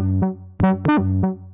Emptiness,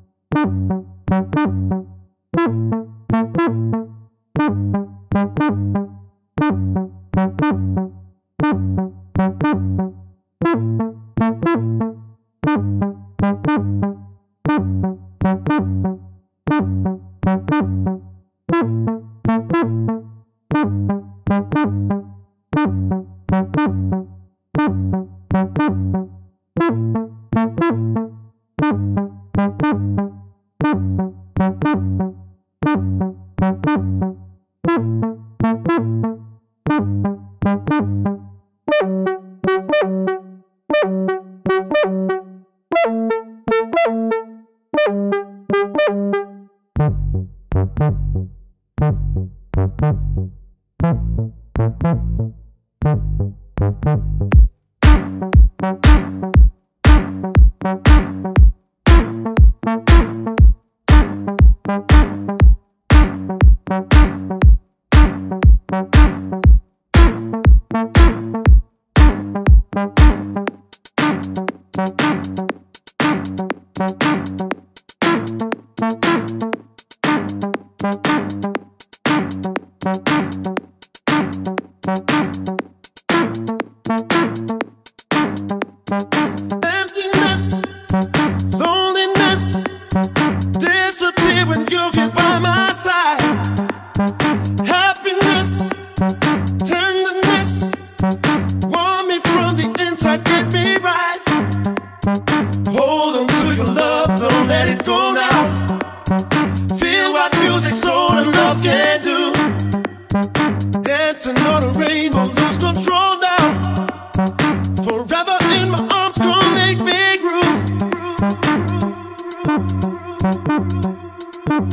Thank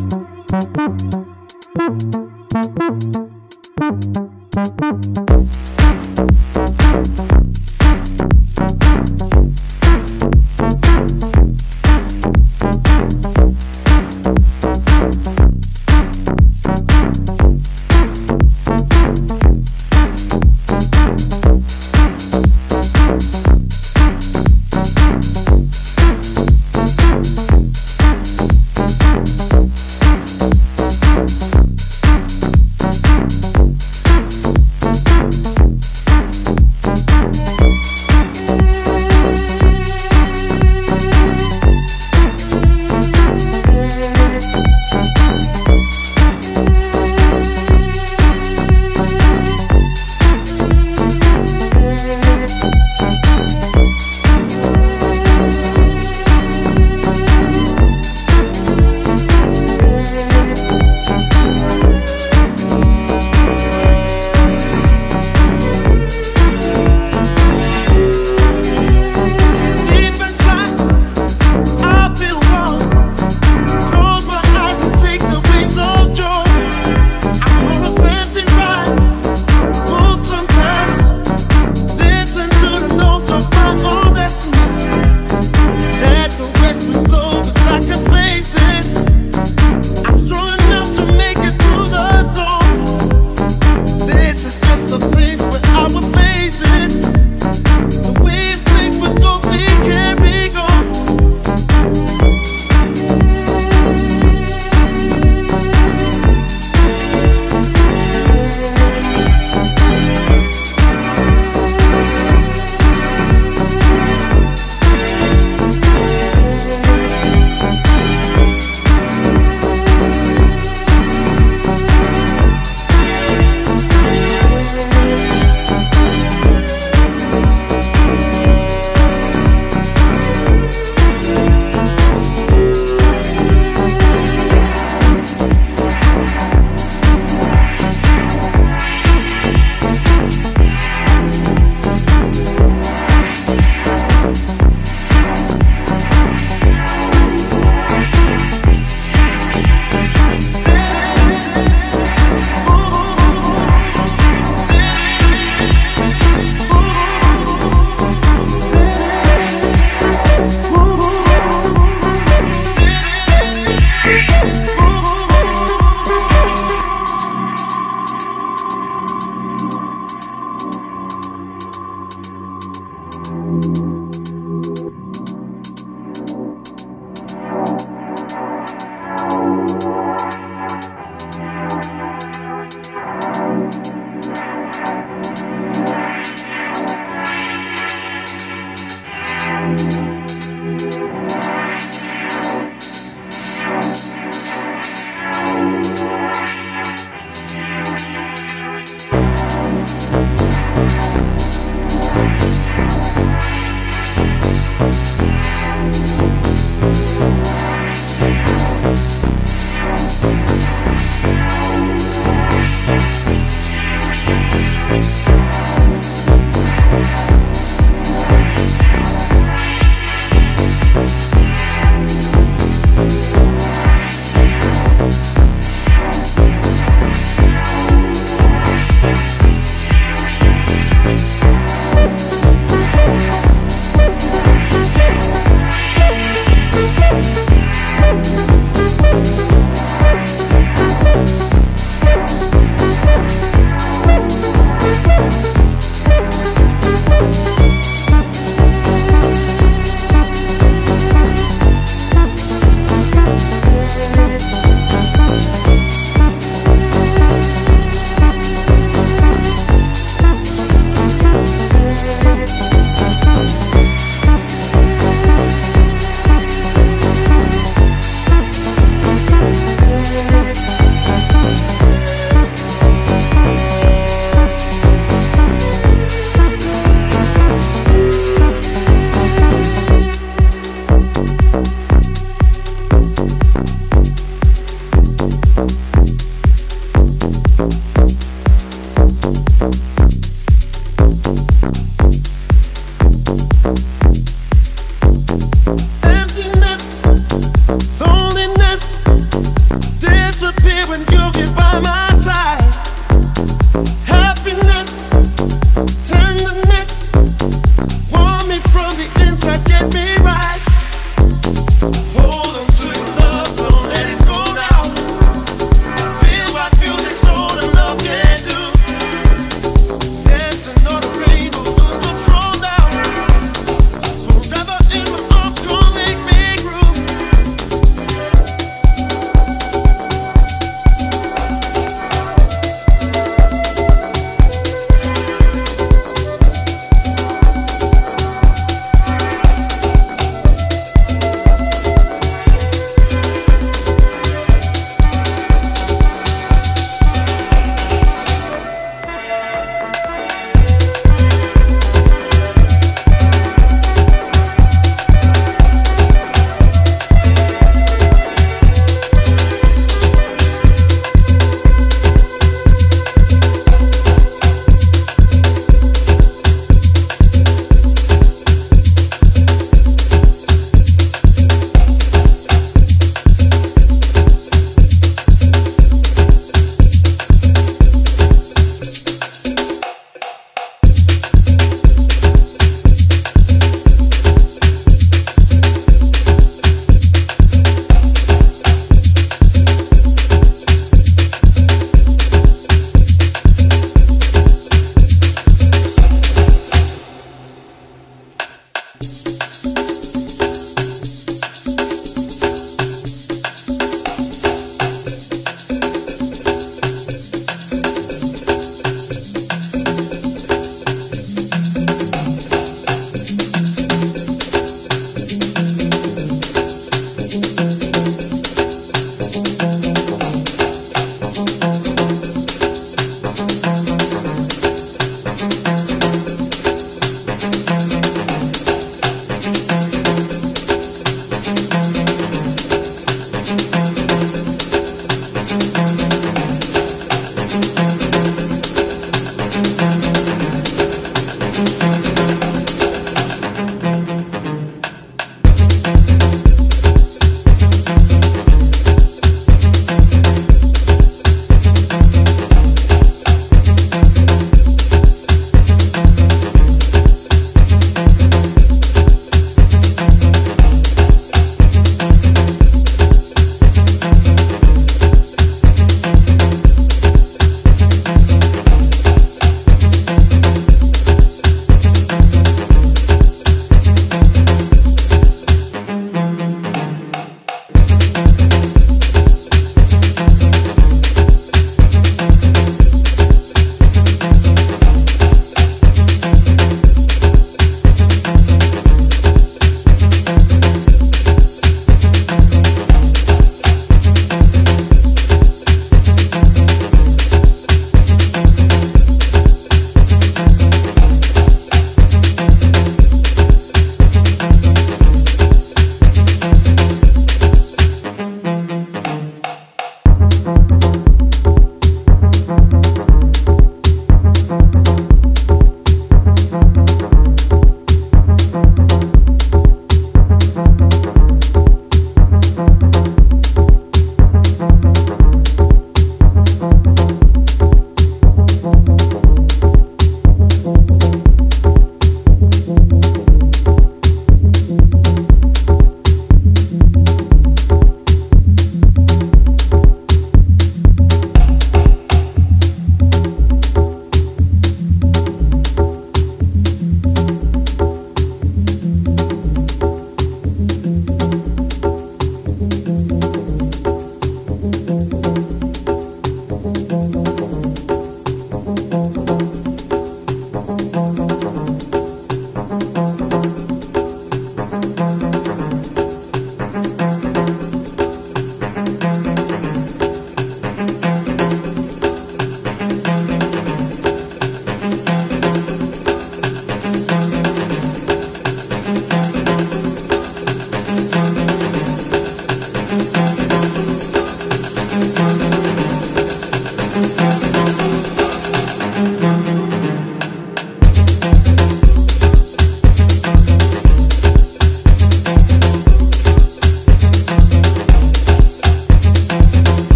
you.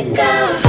let go.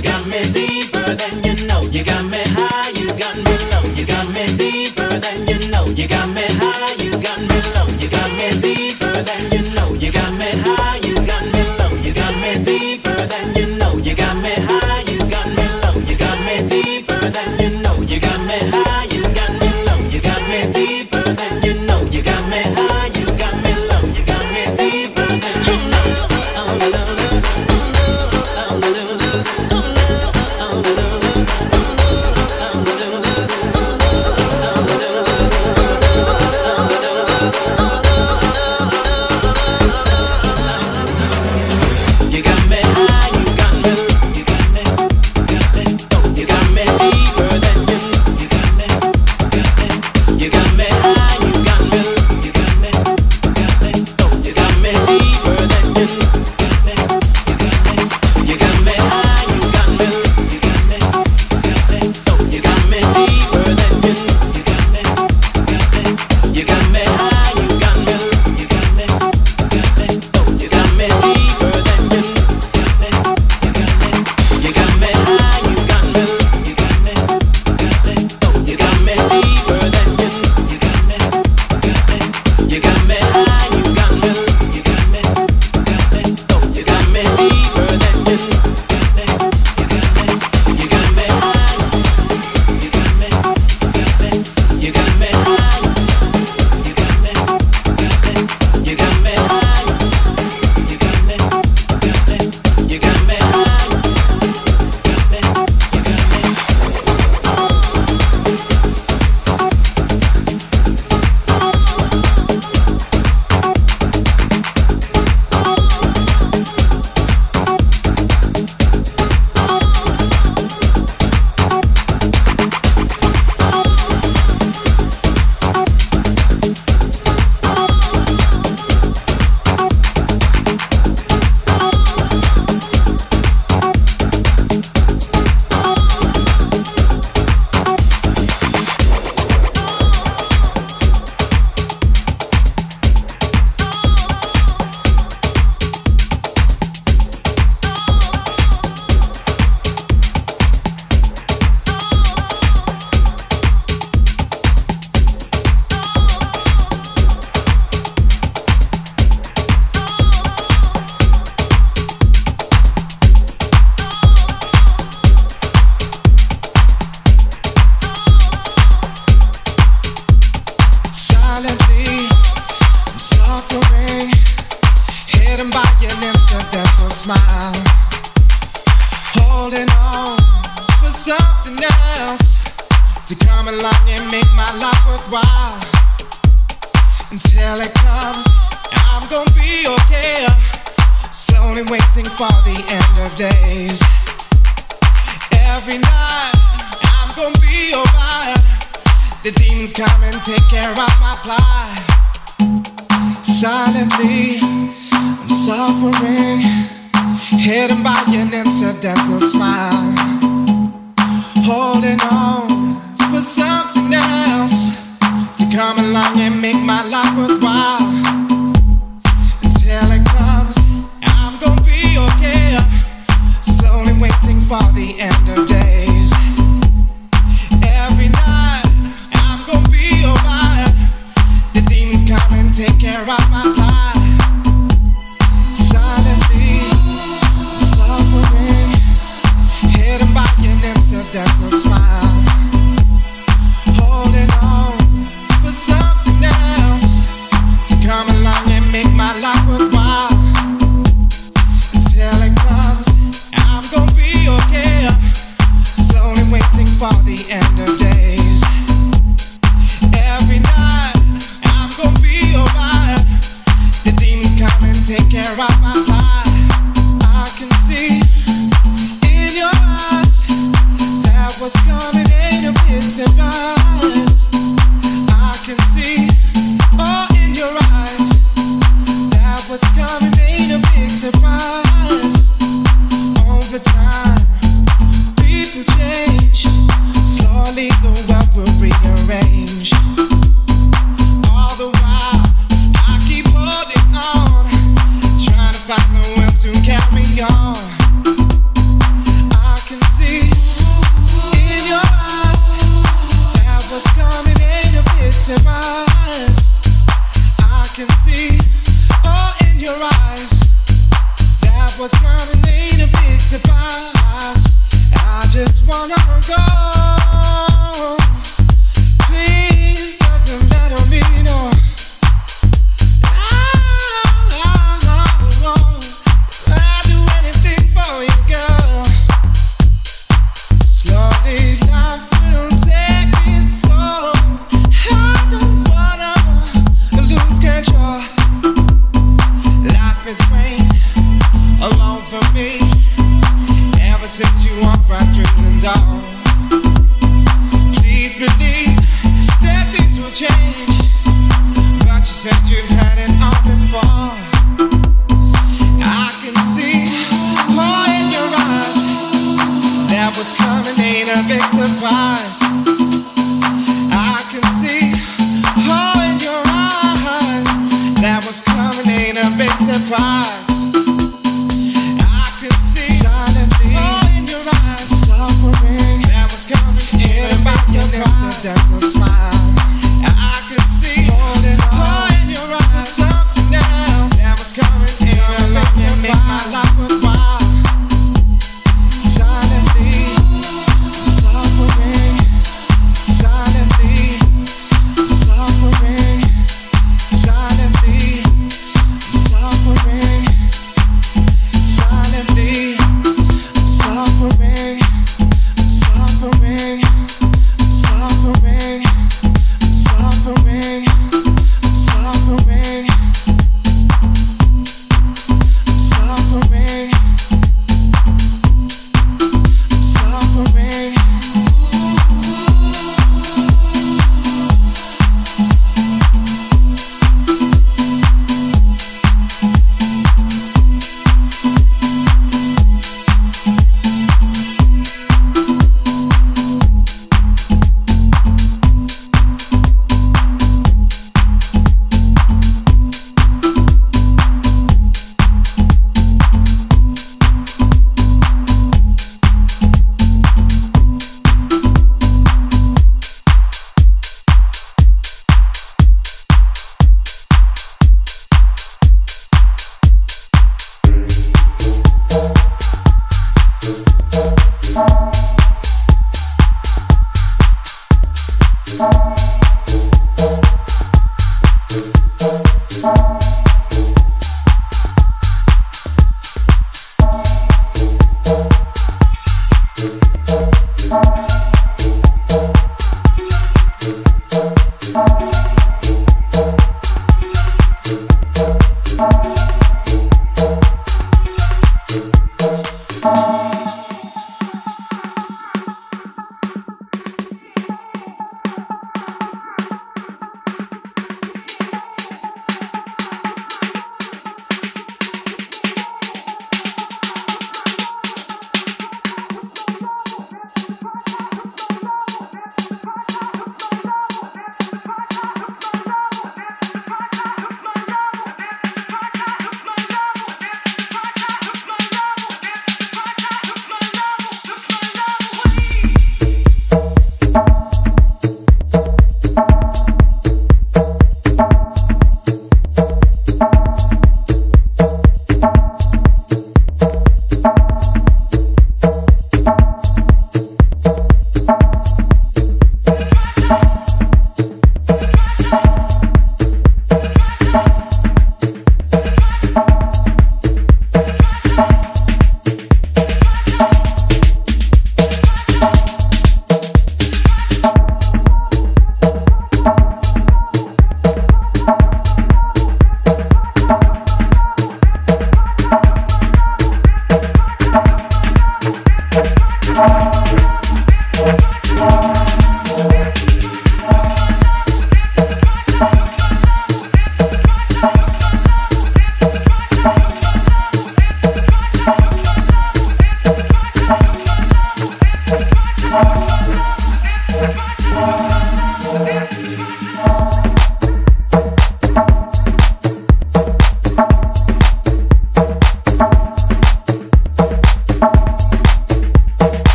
You got me deeper than you know. You got me high. You got me.